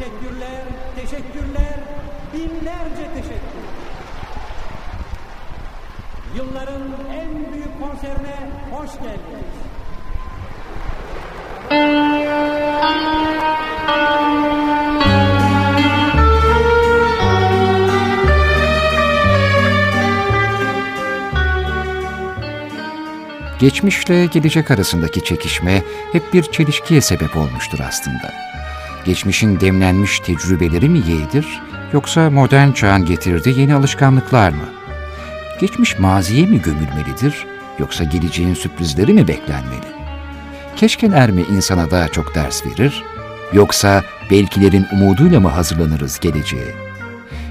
Teşekkürler, teşekkürler, binlerce teşekkür. Yılların en büyük konserine hoş geldiniz. Geçmişle gelecek arasındaki çekişme hep bir çelişkiye sebep olmuştur aslında. Geçmişin demlenmiş tecrübeleri mi yeğdir, yoksa modern çağın getirdiği yeni alışkanlıklar mı? Geçmiş maziye mi gömülmelidir, yoksa geleceğin sürprizleri mi beklenmeli? Keşken ermi insana daha çok ders verir, yoksa belkilerin umuduyla mı hazırlanırız geleceğe?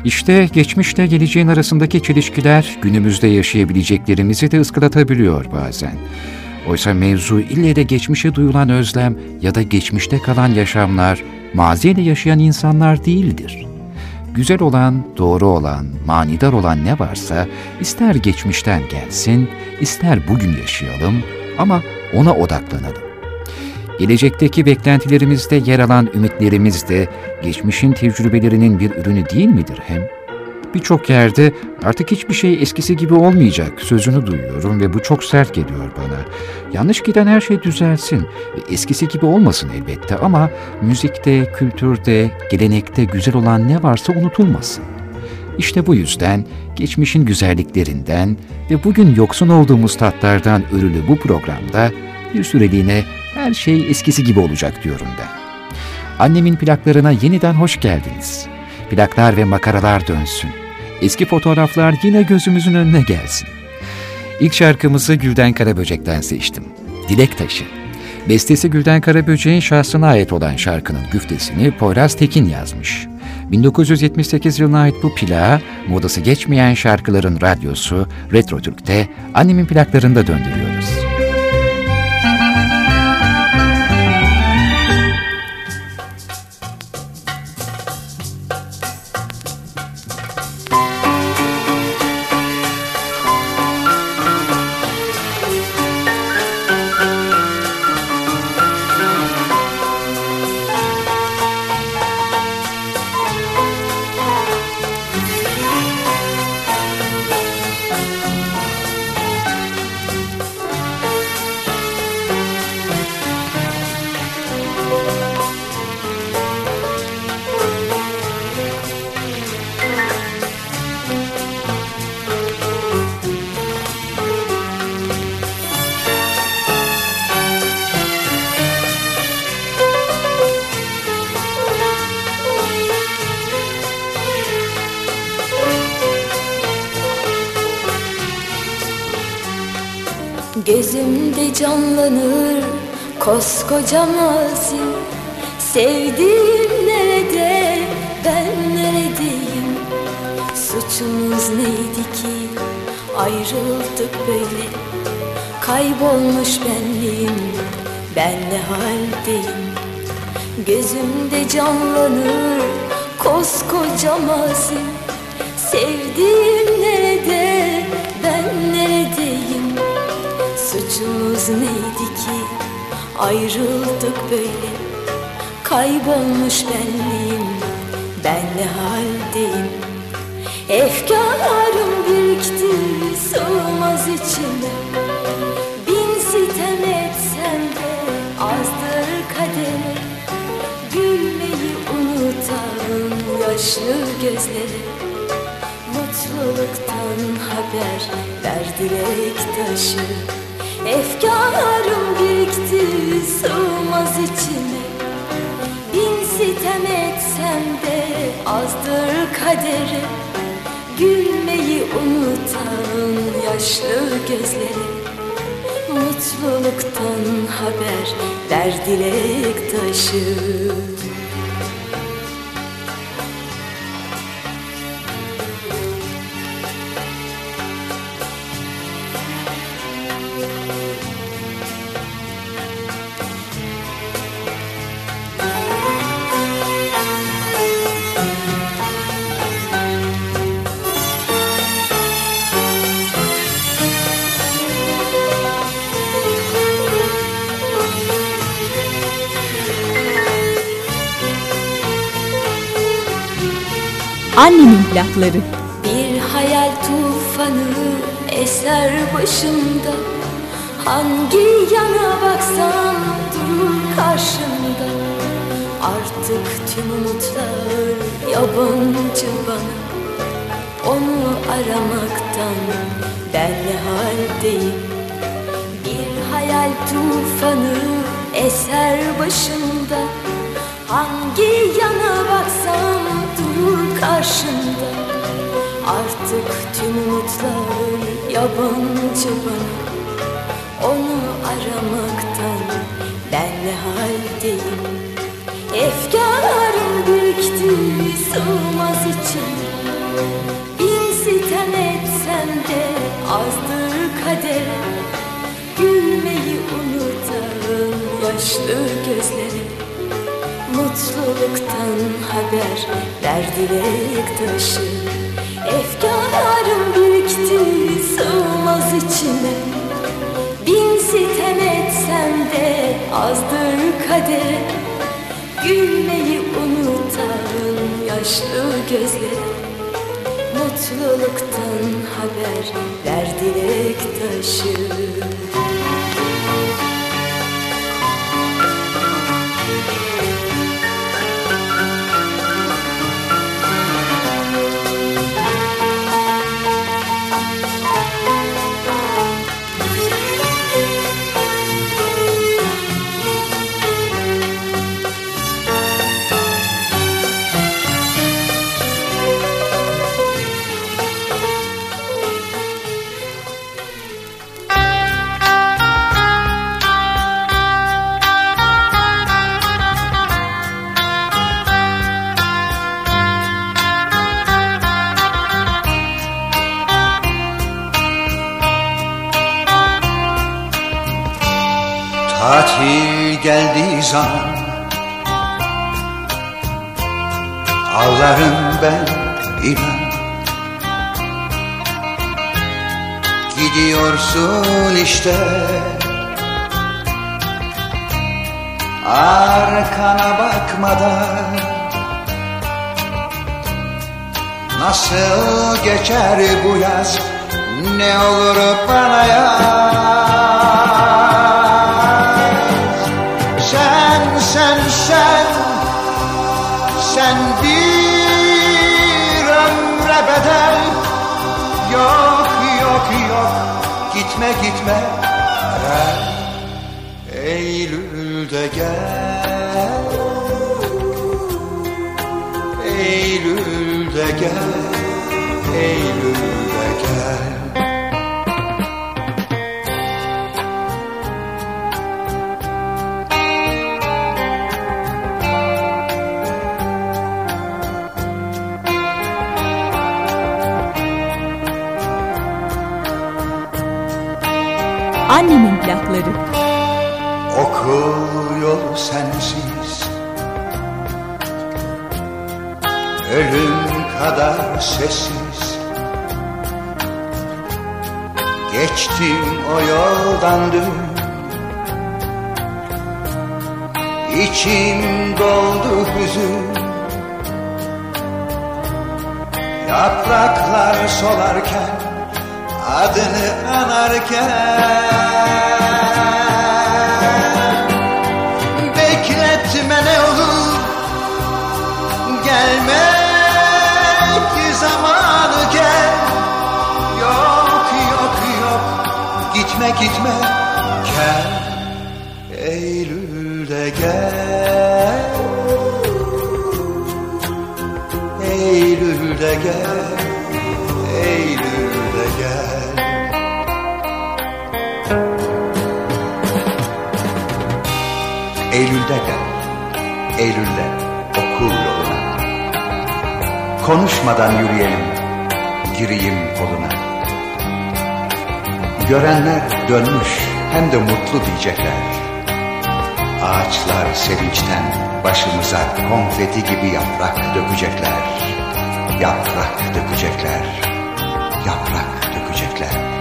İşte geçmişle geleceğin arasındaki çelişkiler günümüzde yaşayabileceklerimizi de ıskalatabiliyor bazen. Oysa mevzu ille de geçmişe duyulan özlem ya da geçmişte kalan yaşamlar, maziyle yaşayan insanlar değildir. Güzel olan, doğru olan, manidar olan ne varsa ister geçmişten gelsin, ister bugün yaşayalım ama ona odaklanalım. Gelecekteki beklentilerimizde yer alan ümitlerimiz de geçmişin tecrübelerinin bir ürünü değil midir hem? Birçok yerde artık hiçbir şey eskisi gibi olmayacak sözünü duyuyorum ve bu çok sert geliyor bana. Yanlış giden her şey düzelsin ve eskisi gibi olmasın elbette ama müzikte, kültürde, gelenekte güzel olan ne varsa unutulmasın. İşte bu yüzden geçmişin güzelliklerinden ve bugün yoksun olduğumuz tatlardan örülü bu programda bir süreliğine her şey eskisi gibi olacak diyorum ben. Annemin plaklarına yeniden hoş geldiniz. Plaklar ve makaralar dönsün. Eski fotoğraflar yine gözümüzün önüne gelsin. İlk şarkımızı Gülden Karaböcek'ten seçtim. Dilek Taşı. Bestesi Gülden Karaböcek'in şahsına ait olan şarkının güftesini Poyraz Tekin yazmış. 1978 yılına ait bu plağı, modası geçmeyen şarkıların radyosu Retro Türk'te annemin plaklarında döndürüyoruz. Mazi Sevdiğim nerede ben neredeyim? Suçumuz neydi ki? Ayrıldık böyle. Kaybolmuş benliğim ben ne haldeyim? Gözümde canlanır ayrıldık böyle. Kaybolmuş benliğim. Ben ne haldeyim? Efkarım birikti sığmaz içime. Bin sitem etsem de azdır kadere. Gülmeyi unutan yaşlı gözlere. Mutluluktan haber ver dilek taşı Efkarım birikti sığmaz içime. Bin sitem etsem de azdır kadere. Gülmeyi unutan yaşlı gözleri Mutluluktan haber ver dilek taşı Plakları. Bir hayal tufanı eser başımda Hangi yana baksam durur karşımda. Artık tüm umutlar yabancı bana. Onu aramaktan ne haldeyim Bir hayal tufanı eser başımda Hangi yana baksam durur karşımda Artık tüm umutlar yabancı bana. Onu aramaktan ben ne haldeyim? Efkarım birikti sığmaz içime Bin sitem etsem de azdır kader. Gülmeyi unutan yaşlı gözlerim Mutluluktan haber ver dilek taşı Efkarım birikti sığmaz içime. Bin sitem etsem de azdır kader Gülmeyi unutan yaşlı gözlerim Mutluluktan haber ver dilek taşı zaman Ağlarım ben inan. Gidiyorsun işte. Arkana bakmadan. Nasıl geçer bu yaz? Ne olur bana yaz Gitme gitme. Gel Eylül'de gel. Eylül'de gel Okul yolu sensiz. Ölüm kadar sessiz. Geçtim o yoldan dün. İçim doldu hüzün. Yapraklar solarken Adını anarken. Bekletme ne olur Gelmek zamanı gel. Yok yok yok Gitme gitme Gel. Eylül'de gel. Eylül'de gel gel. Eylül'de gel. Eylül'de okul yoluna. Konuşmadan yürüyelim. Gireyim koluna. Görenler dönmüş hem de mutlu diyecekler. Ağaçlar sevinçten başımıza konfeti gibi yaprak dökecekler. Yaprak dökecekler. Yaprak görecekler.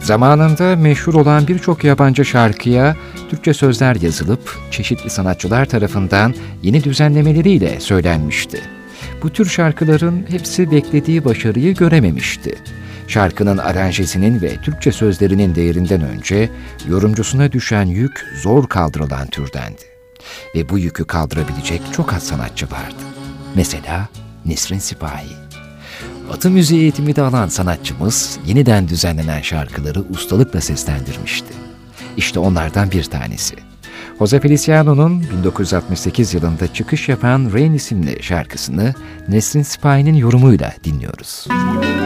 Zamanında meşhur olan birçok yabancı şarkıya Türkçe sözler yazılıp çeşitli sanatçılar tarafından yeni düzenlemeleriyle söylenmişti. Bu tür şarkıların hepsi beklediği başarıyı görememişti. Şarkının aranjesinin ve Türkçe sözlerinin değerinden önce yorumcusuna düşen yük zor kaldırılan türdendi. Ve bu yükü kaldırabilecek çok az sanatçı vardı. Mesela Nesrin Sipahi. Batı müziği eğitimi de alan sanatçımız yeniden düzenlenen şarkıları ustalıkla seslendirmişti. İşte onlardan bir tanesi. Jose Feliciano'nun 1968 yılında çıkış yapan Rain isimli şarkısını Nesrin Sipahi'nin yorumuyla dinliyoruz. Yağmur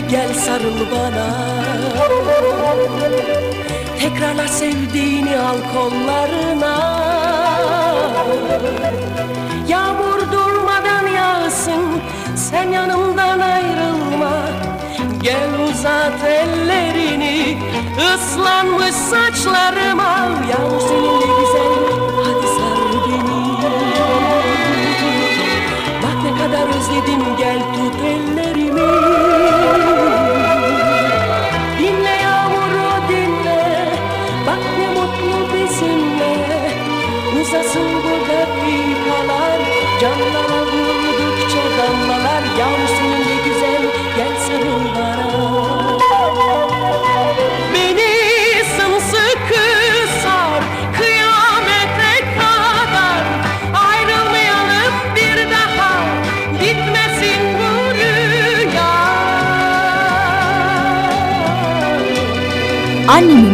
gel sarıl bana. Tekrarla sevdiğini al kollarına. Yağmur durmadan yağsın sen yanımdan ayrılma. Gel uzat ellerini ıslanmış saçlarıma Yağmur seninle güzel hadi sar beni. Bak ne kadar özledim gel tut ellerimi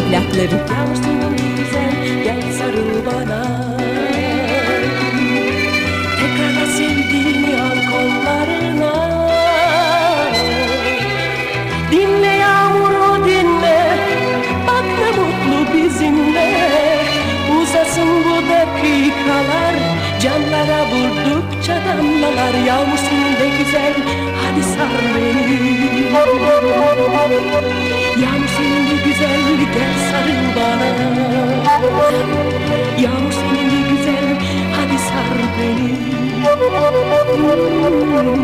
Annemin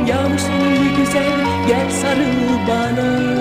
Yağmur güzel Gel sarıl bana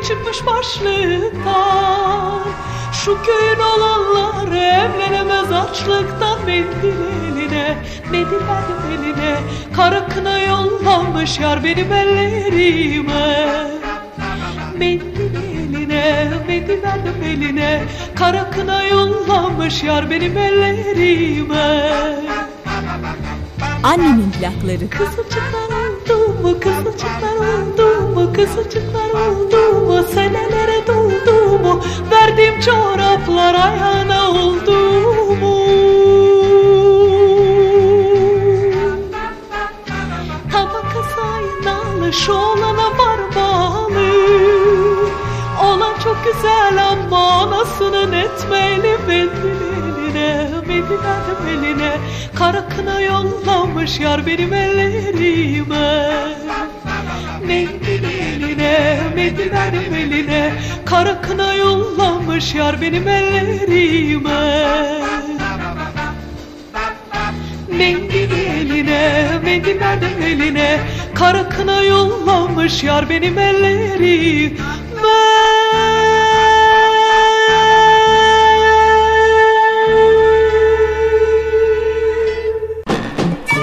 geçirmiş başlıktan Şu köyün olanlar evlenemez açlıktan Mendil eline, mendil verdim eline. Kara kına yollamış yar benim ellerime. Mendil eline, mendil verdim eline. Kara kına yollamış yar benim ellerime. Annemin plakları. Kızılcıklar oldu mu, kızılcıklar oldu mu, kızılcıklar oldu mu, senelere doldu mu, verdiğim çoraplar ayağına oldu mu? Tabakası aynalı, şu olana varmalı, olan çok güzel ama anasının etmeli mendil eline, mendil verdim eline, kara kına yollamış yar benim ellerime. Mendil benim eline. Kara kına yollamış yar benim ellerime. Mendil eline, mendil verdim eline. Kara yollamış yar benim ellerime.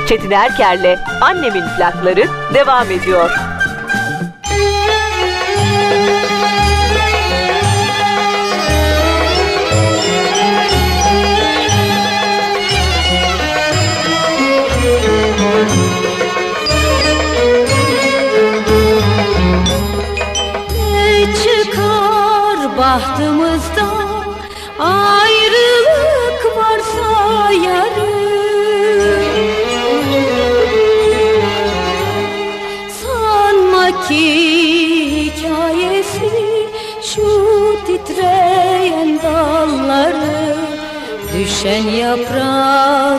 Çetin Erker'le Annemin plakları devam ediyor.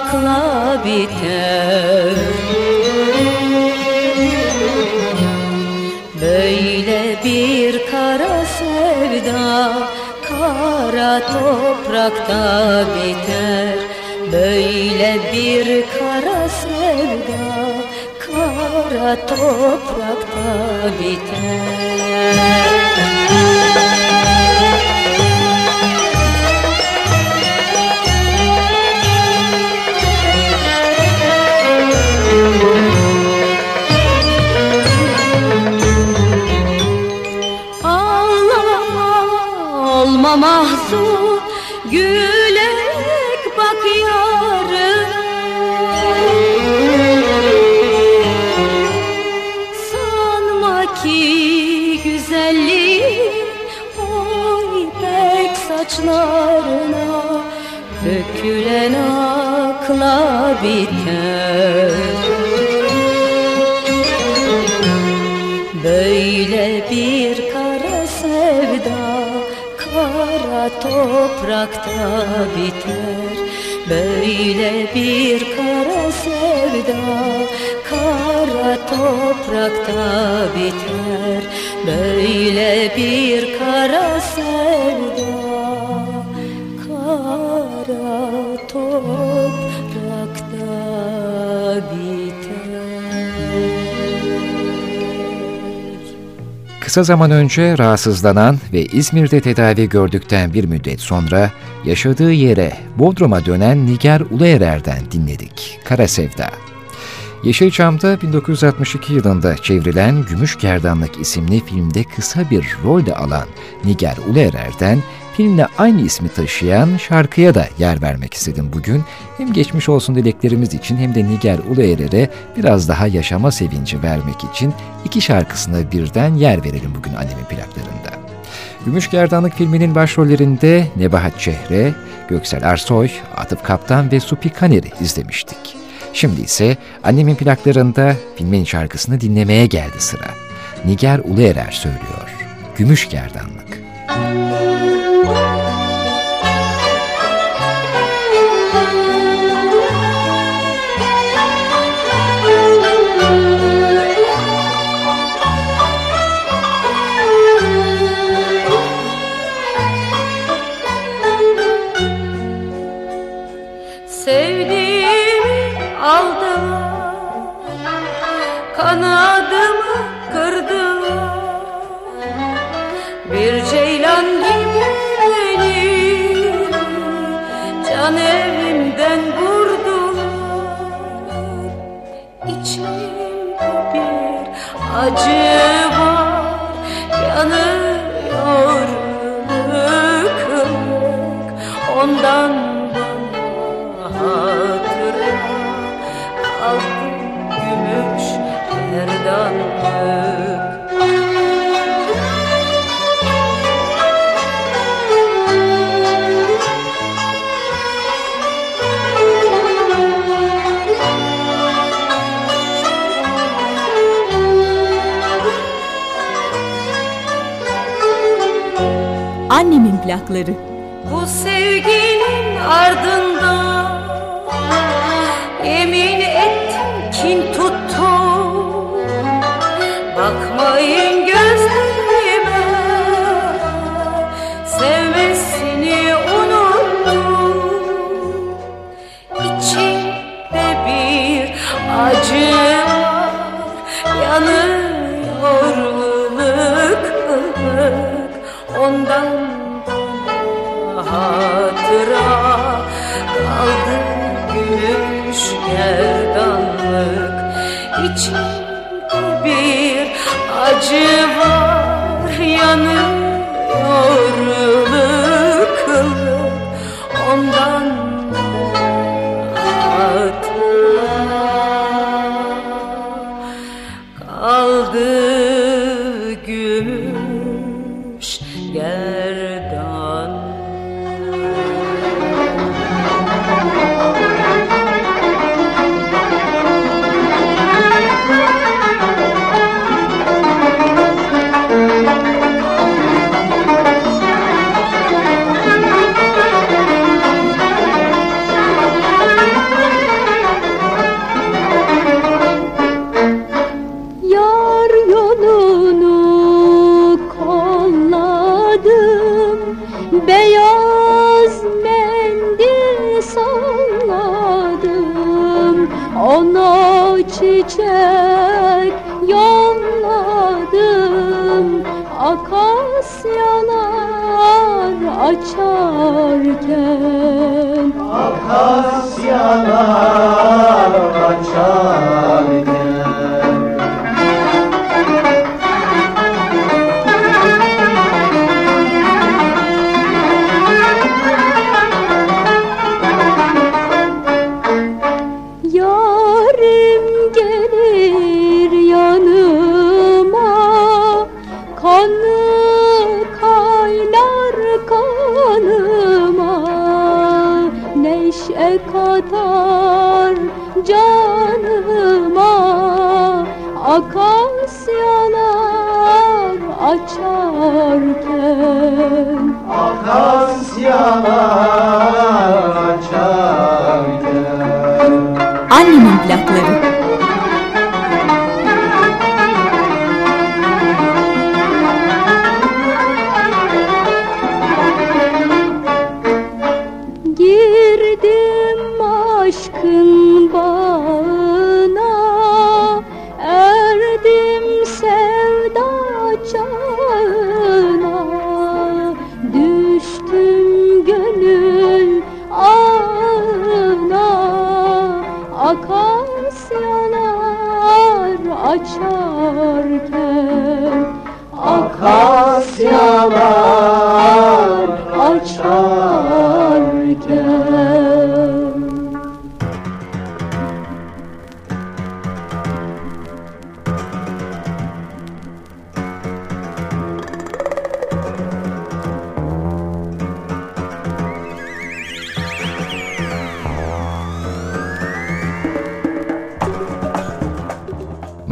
Yaprakla biter. Böyle bir kara sevda Kara toprakta biter. Böyle bir kara sevda Kara toprakta biter biter. Böyle bir kara sevda Kara toprakta biter. Böyle bir kara sevda Kara toprakta biter. Böyle bir kara sevda Kısa zaman önce rahatsızlanan ve İzmir'de tedavi gördükten bir müddet sonra yaşadığı yere Bodrum'a dönen Nigar Uluerer'den dinledik. Kara Sevda. Yeşilçam'da 1962 yılında çevrilen Gümüş Gerdanlık isimli filmde kısa bir rol de alan Nigar Uluerer'den filmle aynı ismi taşıyan şarkıya da yer vermek istedim bugün. Hem geçmiş olsun dileklerimiz için hem de Nigar Uluerer'e biraz daha yaşama sevinci vermek için iki şarkısına birden yer verelim bugün annemin plaklarında. Gümüş Gerdanlık filminin başrollerinde Nebahat Çehre, Göksel Arsoy, Atıf Kaptan ve Supi Kaner'i izlemiştik. Şimdi ise annemin plaklarında filmin şarkısını dinlemeye geldi sıra. Nigar Uluerer söylüyor. Gümüş Gerdanlık. Música Annemin plakları. Bu sevginin ardından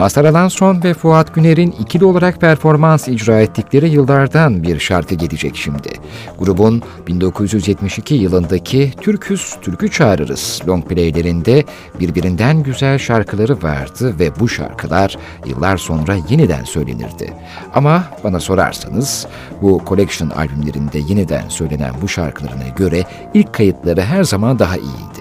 Mazhar Alanson ve Fuat Güner'in ikili olarak performans icra ettikleri yıllardan bir şarkı gelecek şimdi. Grubun 1972 yılındaki Türküz Türkü Çağırırız longplaylerinde birbirinden güzel şarkıları vardı ve bu şarkılar yıllar sonra yeniden söylenirdi. Ama bana sorarsanız bu collection albümlerinde yeniden söylenen bu şarkılarına göre ilk kayıtları her zaman daha iyiydi.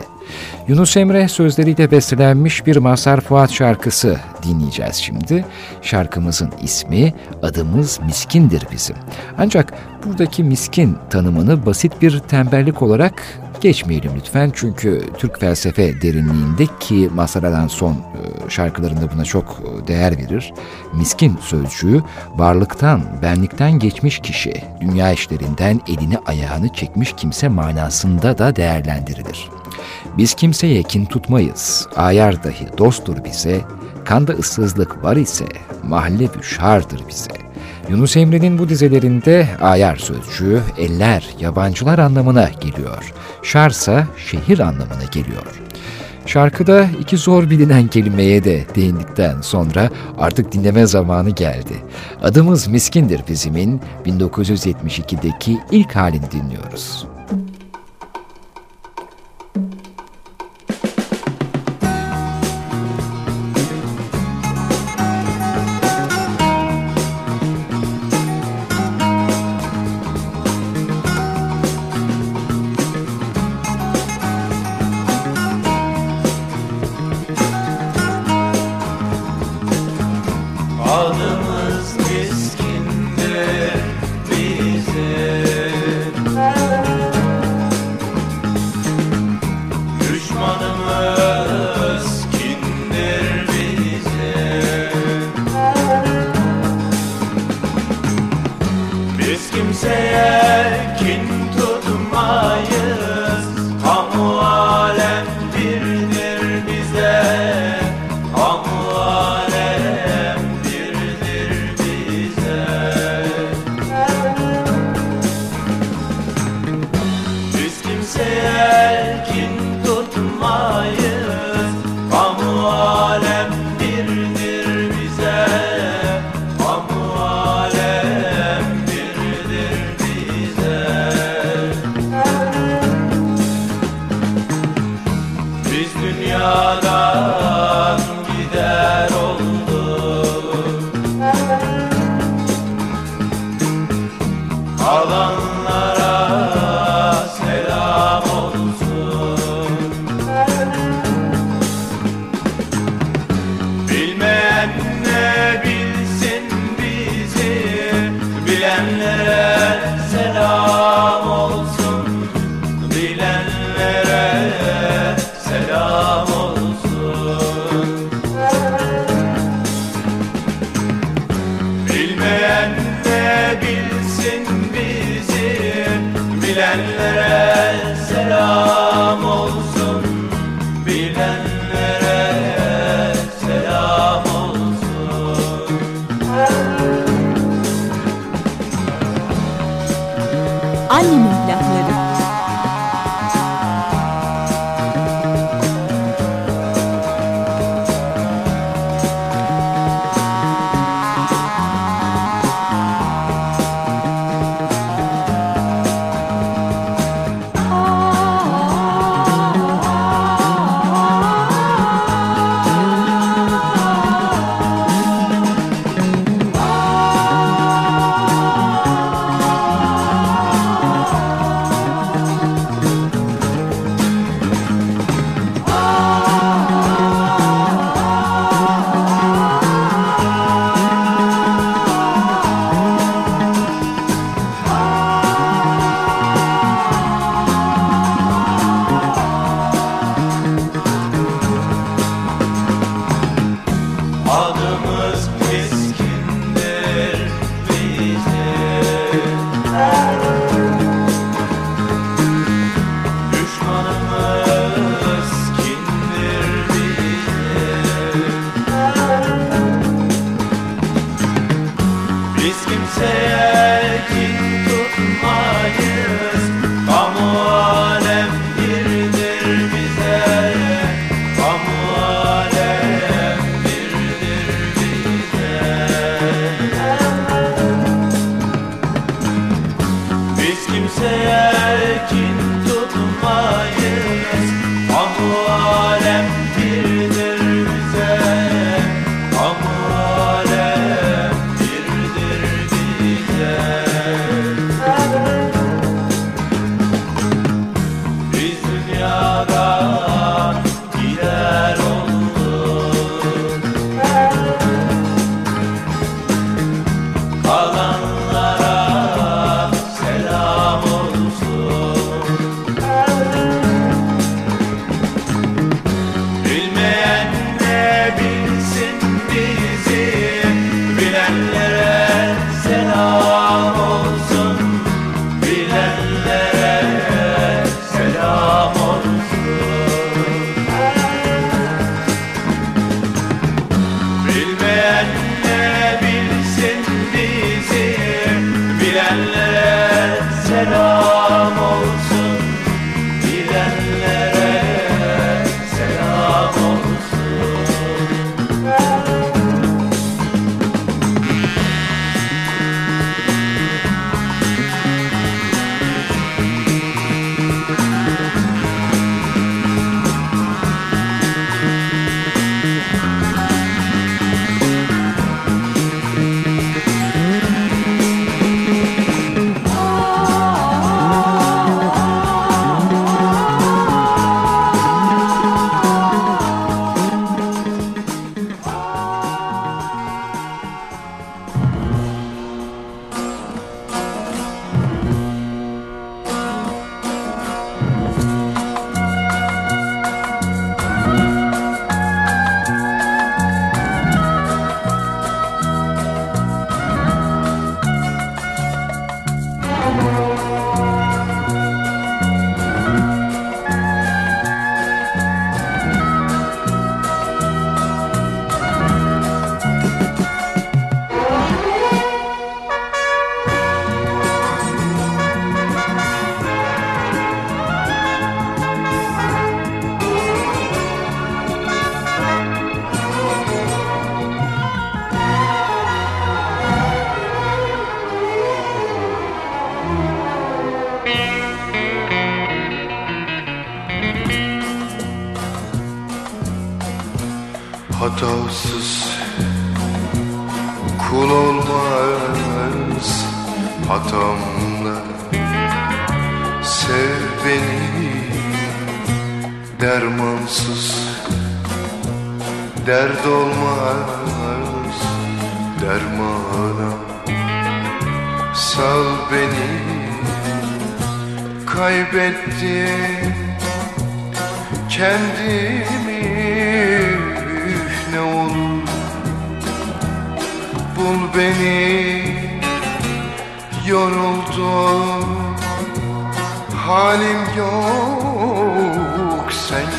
Yunus Emre sözleriyle bestelenmiş bir Mazhar Fuat şarkısı dinleyeceğiz şimdi. Şarkımızın ismi Adımız Miskindir Bizim. Ancak buradaki miskin tanımını basit bir tembellik olarak geçmeyelim lütfen. Çünkü Türk felsefe derinliğinde ki Mazhar Alanson e, şarkılarında buna çok e, değer verir. Miskin sözcüğü varlıktan, benlikten geçmiş kişi, dünya işlerinden elini ayağını çekmiş kimse manasında da değerlendirilir. Biz kimseye kin tutmayız, ayar dahi dosttur bize, kanda ıssızlık var ise mahalle şardır bize. Yunus Emre'nin bu dizelerinde ayar sözcüğü eller, yabancılar anlamına geliyor. Şarsa şehir anlamına geliyor. Şarkıda iki zor bilinen kelimeye de değindikten sonra artık dinleme zamanı geldi. Adımız Miskindir Bizim'in 1972'deki ilk halini dinliyoruz. Kalanlara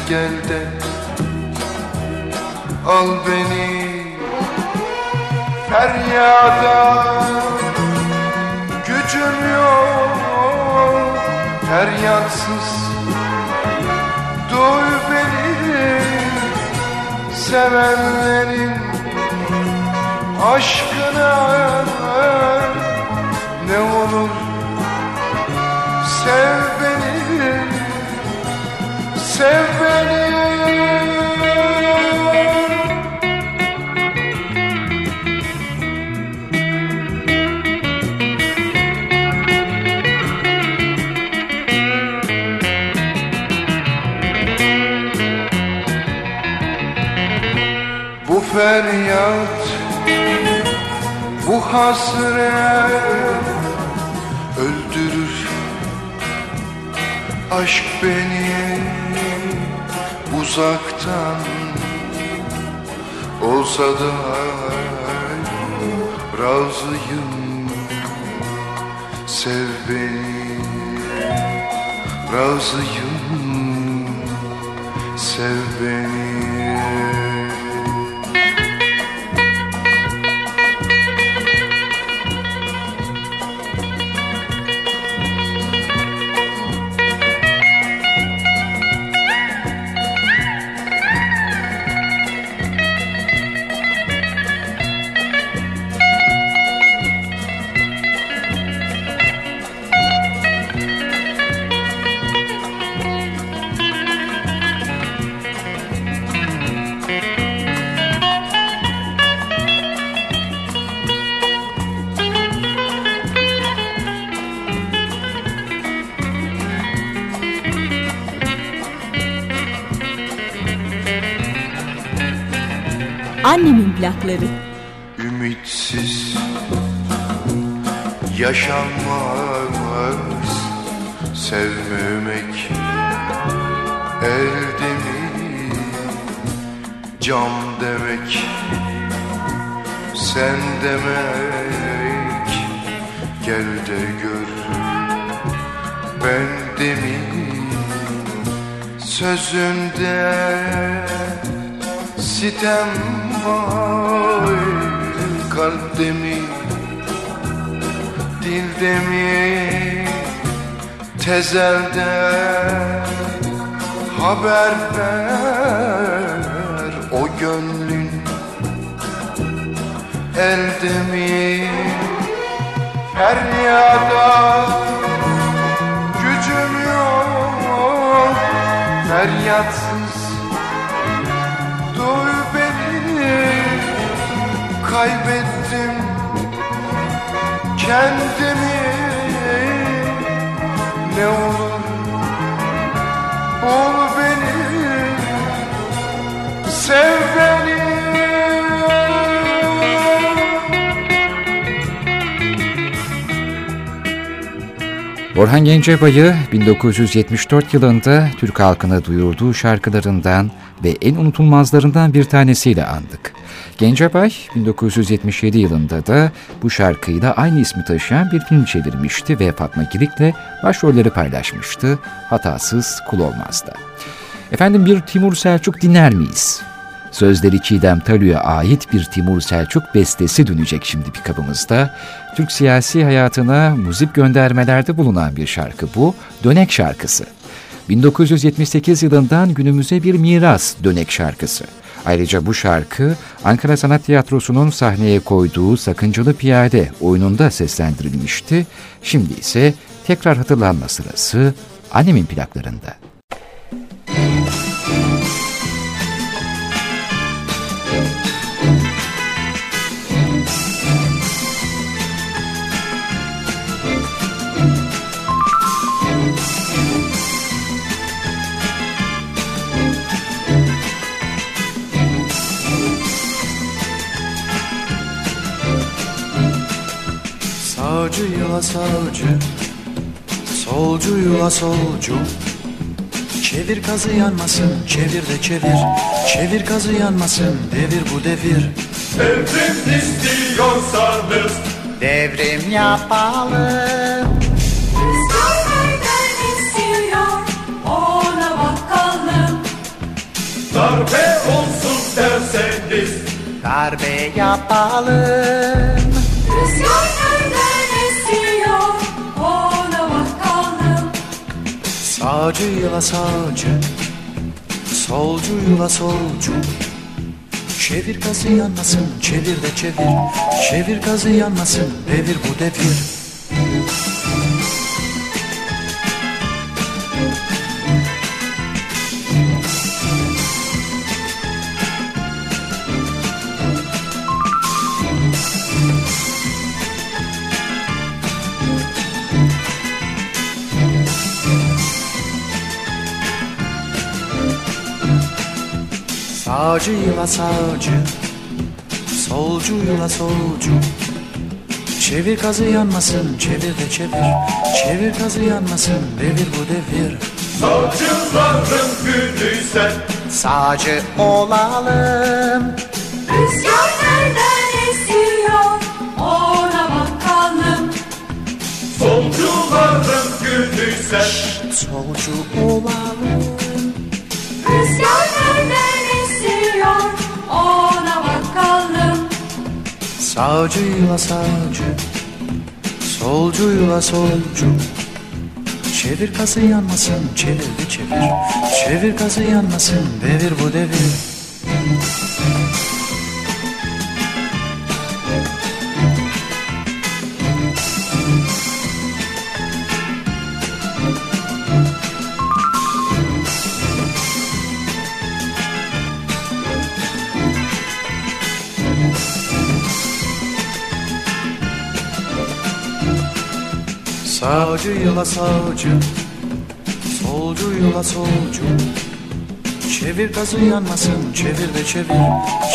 gel de al beni feryada gücüm yok feryatsız duy beni sevenlerin aşkına. Ne olur sev sev beni. Bu feryat Bu hasret Öldürür Aşk beni Uzaktan Olsa da Razıyım Sev beni Razıyım Annemin plakları. Ümitsiz yaşanmaz sevmemek elde mi cam demek sen demek gel de gör ben de sözünde sitem var kalpte mi dilde mi tezelde haber ver. O gönlün elde mi feryada gücüm yok. Feryatsız kaybettim kendimi ne olur bul beni sev beni Orhan Gencebay'ı 1974 yılında Türk halkına duyurduğu şarkılarından ve en unutulmazlarından bir tanesiyle andık. Gencebay 1977 yılında da bu şarkıyla aynı ismi taşıyan bir film çevirmişti ve Fatma Girik'le başrolleri paylaşmıştı. Hatasız kul olmazdı. Efendim bir Timur Selçuk dinler miyiz? Sözleri Çiğdem Talü'ye ait bir Timur Selçuk bestesi dönecek şimdi pikabımızda. Türk siyasi hayatına müzik göndermelerde bulunan bir şarkı bu, Dönek şarkısı. 1978 yılından günümüze bir miras Dönek şarkısı. Ayrıca bu şarkı Ankara Sanat Tiyatrosu'nun sahneye koyduğu Sakıncalı Piyade oyununda seslendirilmişti. Şimdi ise tekrar hatırlanma sırası annemin plaklarında. Sağcı yıla sağcı Solcu. Yıla solcu Çevir kazı yanmasın çevir de çevir. Çevir kazı yanmasın devir bu devir. Devrim istiyorsanız. Devrim yapalım. Ona bakalım. Darbe olsun derseniz. Darbe yapalım. Rüzgar Sağcı yıla sağcı Solcu yıla solcu. Çevir kazı yanmasın çevir de çevir. Çevir kazı yanmasın devir bu devir Sağcı yıla sağcı Solcu yıla solcu. Çevir kazı yanmasın çevir de çevir. Çevir kazı yanmasın devir bu devir. Savcıların günüyse Sağcı olalım. Rüzgar nereden esiyor? Ona bakalım. Solcuların günüyse Solcu olalım. Rüzgar nereden Ona bakalım. Sağcı yıla sağcı Solcu yıla solcu. Çevir kazı yanmasın çevir de çevir. Çevir kazı yanmasın devir bu devir Sağcı yıla sağcı Solcu yıla solcu. Çevir gazı yanmasın çevir de çevir.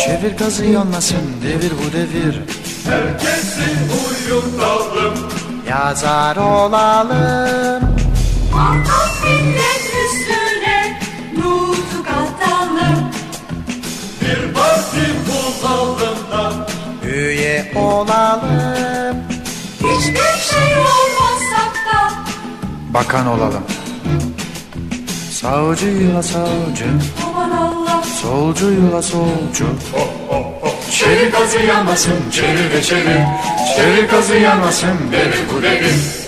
Çevir gazı yanmasın devir bu devir. Herkesi uyutalım. Yazar olalım. Mahtat millet üstüne Nutuk atalım. Bir parti bulalım da. Üye olalım Bakan olalım. Sağcı yıla sağcı Aman Allah. Solcu. Yıla solcu Çevir gazı yanmasın çevir de çevir Çevir gazı yanmasın devir bu devir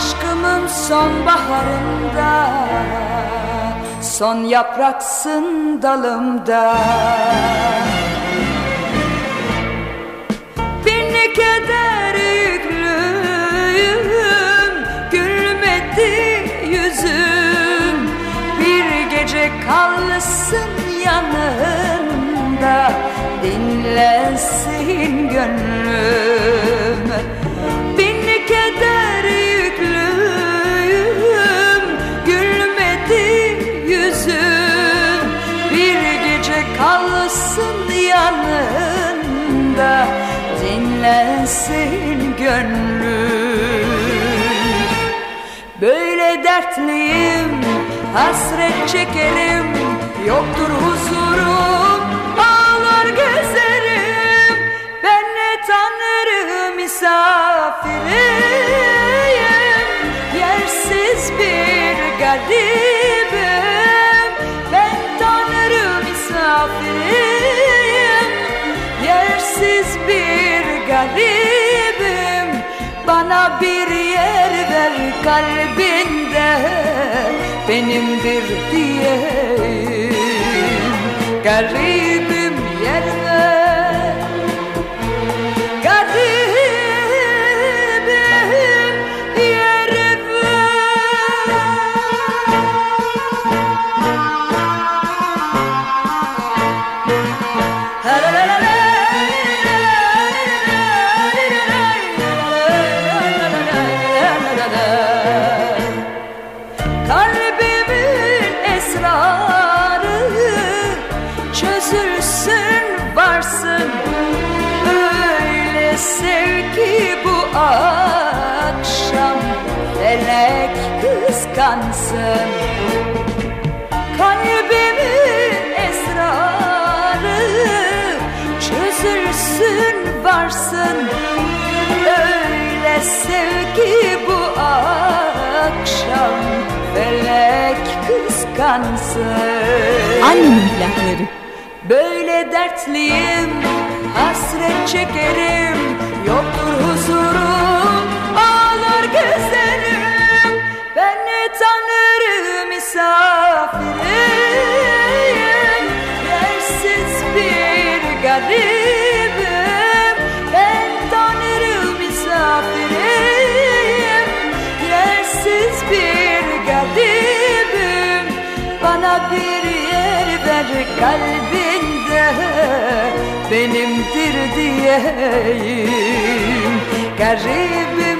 Aşkımın son baharında Son yapraksın dalımda. Bin keder yüklüyüm Gülmedi yüzüm. Bir gece kalsın yanında Dinlensin gönlüm Dinlensin gönlüm Böyle dertliyim Hasret çekerim. Yoktur huzurum. Ağlar gezerim. Ben ne tanrı misafiriyim Yersiz bir garibim kalbinde Benimdir diyeyim. Garibim kıskansın Annemin plakları. Böyle dertliyim, hasret çekerim Yoktur huzurum, kalbinde Benimdir diyeyim. Garibim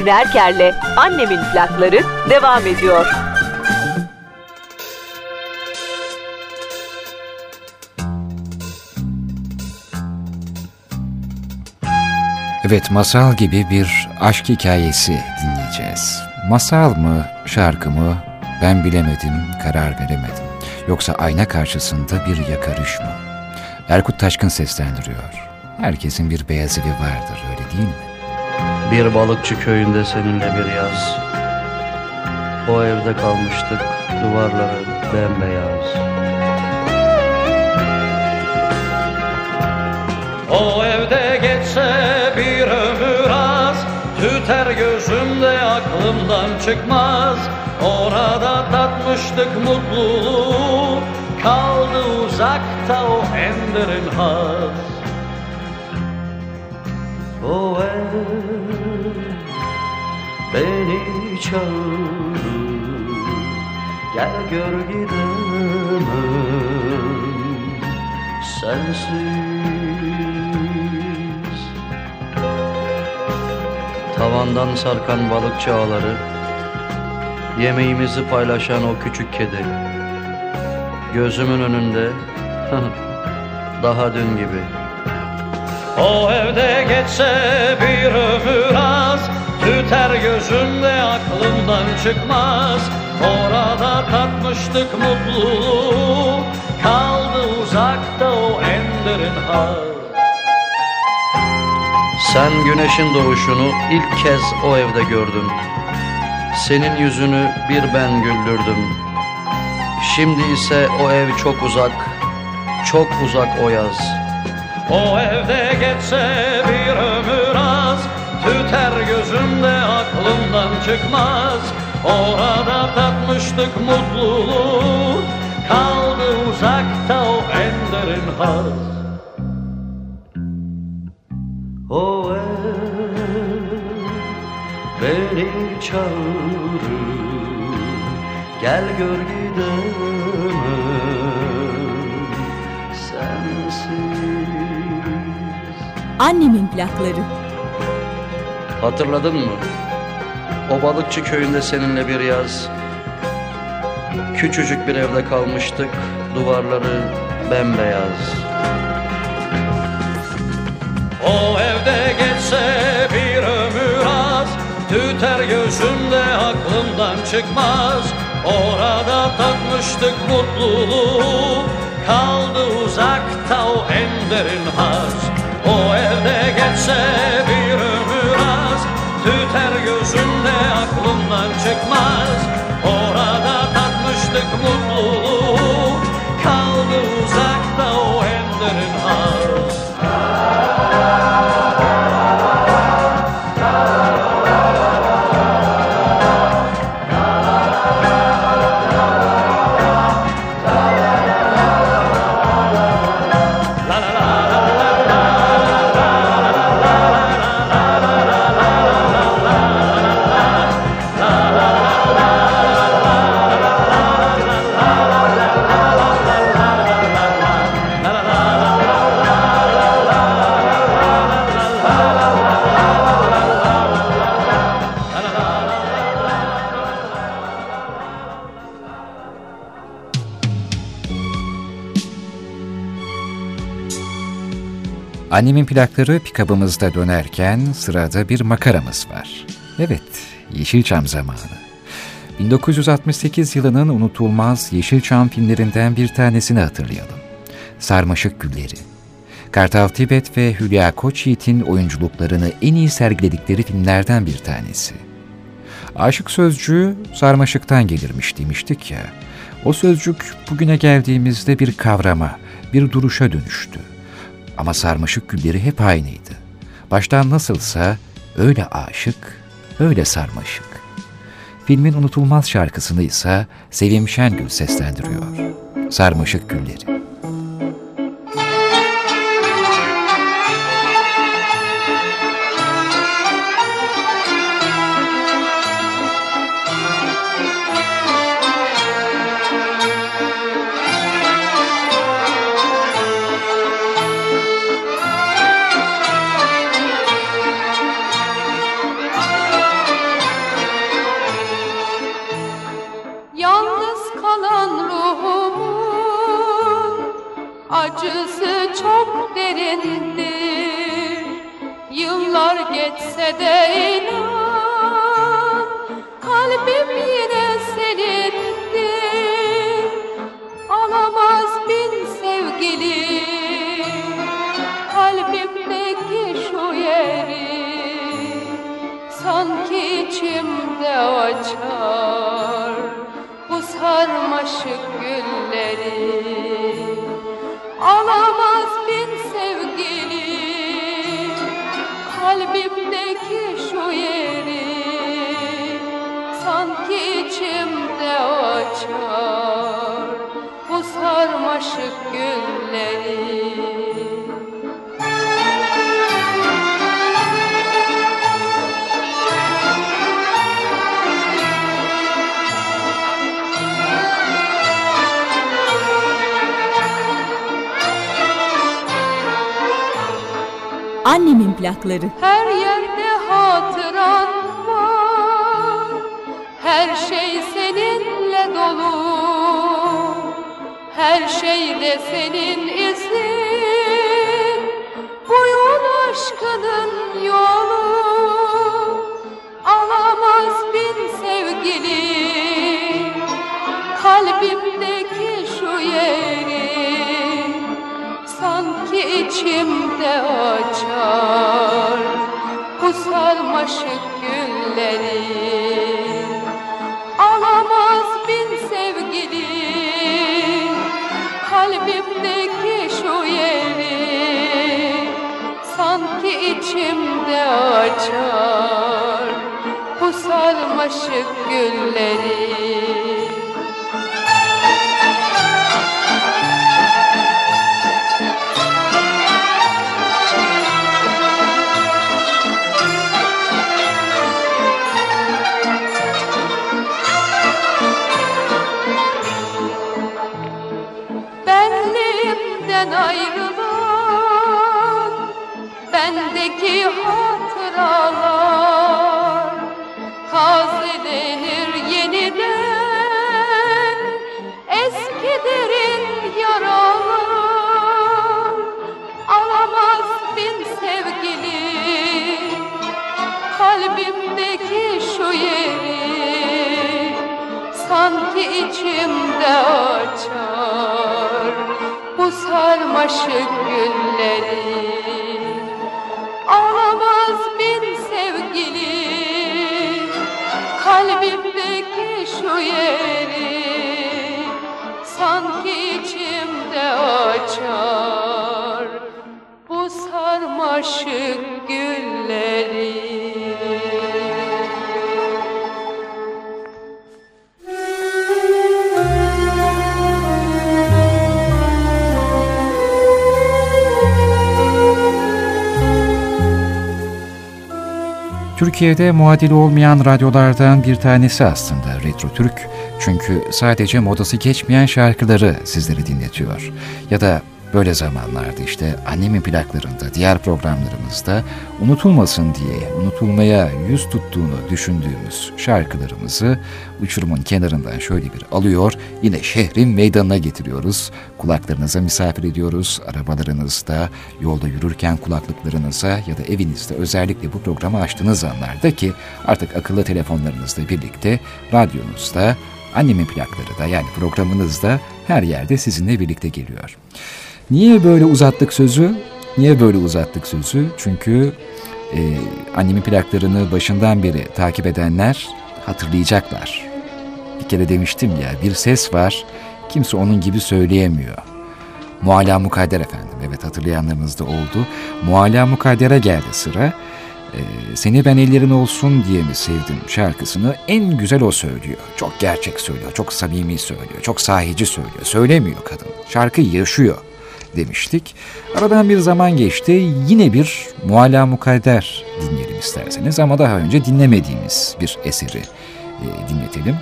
Çetin Erker'le Annemin plakları devam ediyor. Evet masal gibi bir aşk hikayesi dinleyeceğiz. Masal mı, şarkı mı ben bilemedim, karar veremedim. Yoksa ayna karşısında bir yakarış mı? Erkut Taşkın seslendiriyor. Herkesin bir beyaz evi vardır öyle değil mi? Bir balıkçı köyünde seninle bir yaz. O evde kalmıştık duvarları bembeyaz. O evde geçse bir ömür az Tüter gözümde aklımdan çıkmaz. Orada tatmıştık mutluluğu Kaldı uzakta o en derin haz çağırır Gel gör gidemem sensiz. Tavandan sarkan balıkçı ağları Yemeğimizi paylaşan o küçük kedi Gözümün önünde Daha dün gibi. O evde geçse bir ömür az Tüter gözümde aklımdan çıkmaz. Orada tatmıştık mutluluğu. Kaldı uzakta o en derin haz Sen güneşin doğuşunu ilk kez o evde gördüm Senin yüzünü bir ben güldürdüm. Şimdi ise o ev çok uzak Çok uzak o yaz. O evde geçse bir ömür az. Tüter gözümde aklımdan çıkmaz. Orada tatmıştık mutluluğu. Kaldı uzakta o en derin haz O ev beni çağırır. Gel gör gidemem. Annemin plakları Hatırladın mı? O balıkçı köyünde seninle bir yaz. Küçücük bir evde kalmıştık. Duvarları bembeyaz. O evde geçse bir ömür az. Tüter gözümde aklımdan çıkmaz. Orada tatmıştık mutluluğu. Kaldı uzakta o en derin haz. O evde geçse bir ömür Tüter gözümde aklımdan çıkmaz Annemin plakları pikabımızda dönerken sırada bir makaramız var. Evet, Yeşilçam zamanı. 1968 yılının unutulmaz Yeşilçam filmlerinden bir tanesini hatırlayalım. Sarmaşık Gülleri. Kartal Tibet ve Hülya Koçyiğit'in oyunculuklarını en iyi sergiledikleri filmlerden bir tanesi. Aşık sözcüğü sarmaşıktan gelirmiş demiştik ya. O sözcük bugüne geldiğimizde bir kavrama, bir duruşa dönüştü. Ama sarmaşık gülleri hep aynıydı. Baştan nasılsa öyle aşık, öyle sarmaşık. Filmin unutulmaz şarkısını ise Sevim Şengül seslendiriyor. Sarmaşık Gülleri. Annemin plakları. Her yerde bu sarmaşık gülleri. Alamaz bin sevgili kalbimdeki şu yeri. Sanki içimde açar bu sarmaşık gülleri Benliğimden ayrılan bendeki hatıralar tazelenir yeniden. Eski derin yaralar alamaz bin sevgili. Kalbimdeki şu yeri sanki içimde açar sarmaşık gülleri alamaz bin sevgili kalbimdeki şu yeri sanki içimde açar Türkiye'de muadili olmayan radyolardan bir tanesi aslında Retro Türk. Çünkü sadece modası geçmeyen şarkıları sizleri dinletiyor. Ya da Böyle zamanlarda işte annemin plaklarında, diğer programlarımızda unutulmasın diye, unutulmaya yüz tuttuğunu düşündüğümüz şarkılarımızı uçurumun kenarından şöyle bir alıyor, yine şehrin meydanına getiriyoruz. Kulaklarınıza misafir ediyoruz, arabalarınızda, yolda yürürken kulaklıklarınıza ya da evinizde özellikle bu programı açtığınız anlarda ki artık akıllı telefonlarınızla birlikte radyonuzda, annemin plakları da yani programınızda her yerde sizinle birlikte geliyor. Niye böyle uzattık sözü? Niye böyle uzattık sözü? Çünkü e, annemin plaklarını başından beri takip edenler hatırlayacaklar. Bir kere demiştim ya bir ses var kimse onun gibi söyleyemiyor. Muala Mukadder efendim evet hatırlayanlarınız da oldu. Muala Mukadder'e geldi sıra. Ee, Seni ben ellerin olsun diye mi sevdim şarkısını en güzel o söylüyor. Çok gerçek söylüyor, çok samimi söylüyor, çok sahici söylüyor. Söylemiyor kadın, şarkı yaşıyor demiştik. Aradan bir zaman geçti. Yine bir Mualla Mukadder dinleyelim isterseniz ama daha önce dinlemediğimiz bir eseri e, dinletelim.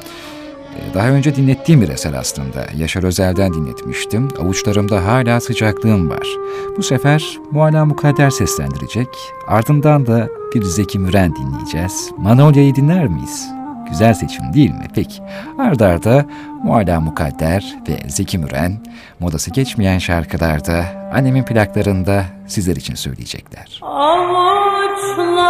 E, daha önce dinlettiğim bir eser aslında. Yaşar Özel'den dinletmiştim. Avuçlarımda hala sıcaklığım var. Bu sefer Mualla Mukadder seslendirecek. Ardından da bir Zeki Müren dinleyeceğiz. Manolya'yı dinler miyiz? Güzel seçim değil mi? Peki. Arda arda Mualla Mukadder ve Zeki Müren modası geçmeyen şarkılarda annemin plaklarında sizler için söyleyecekler. Avuçlarımda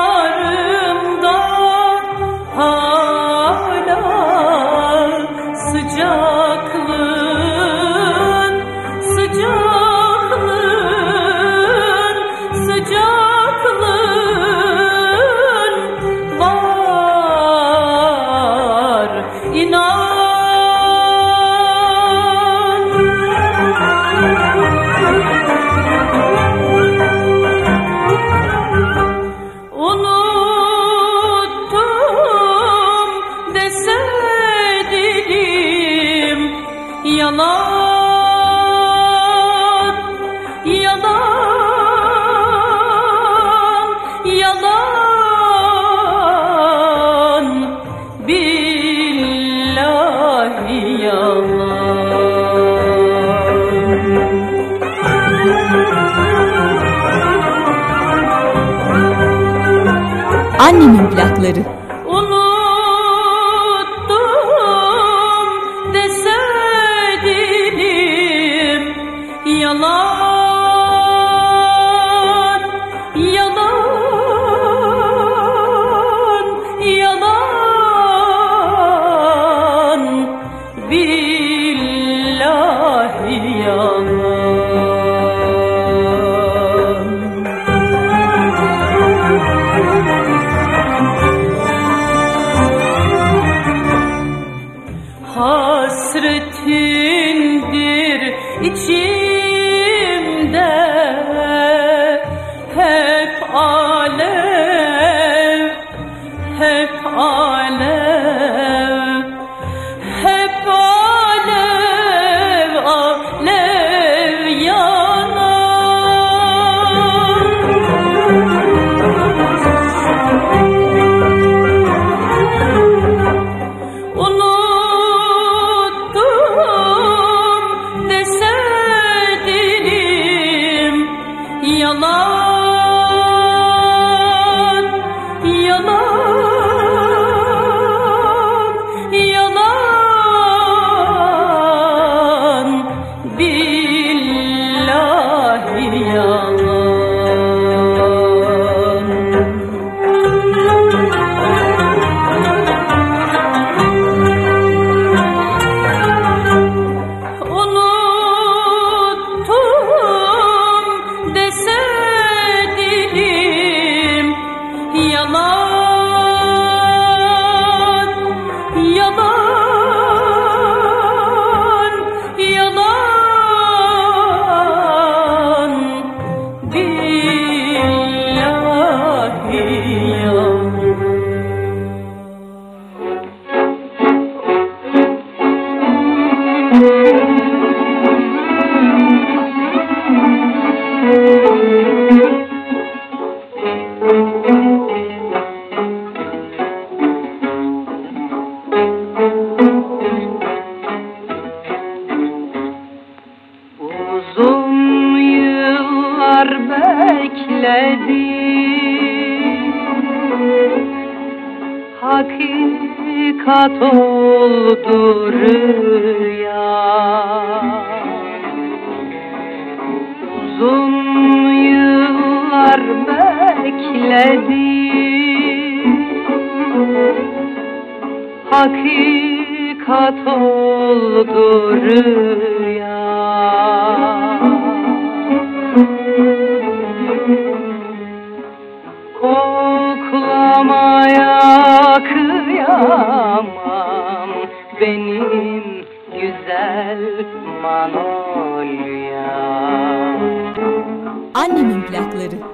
Annemin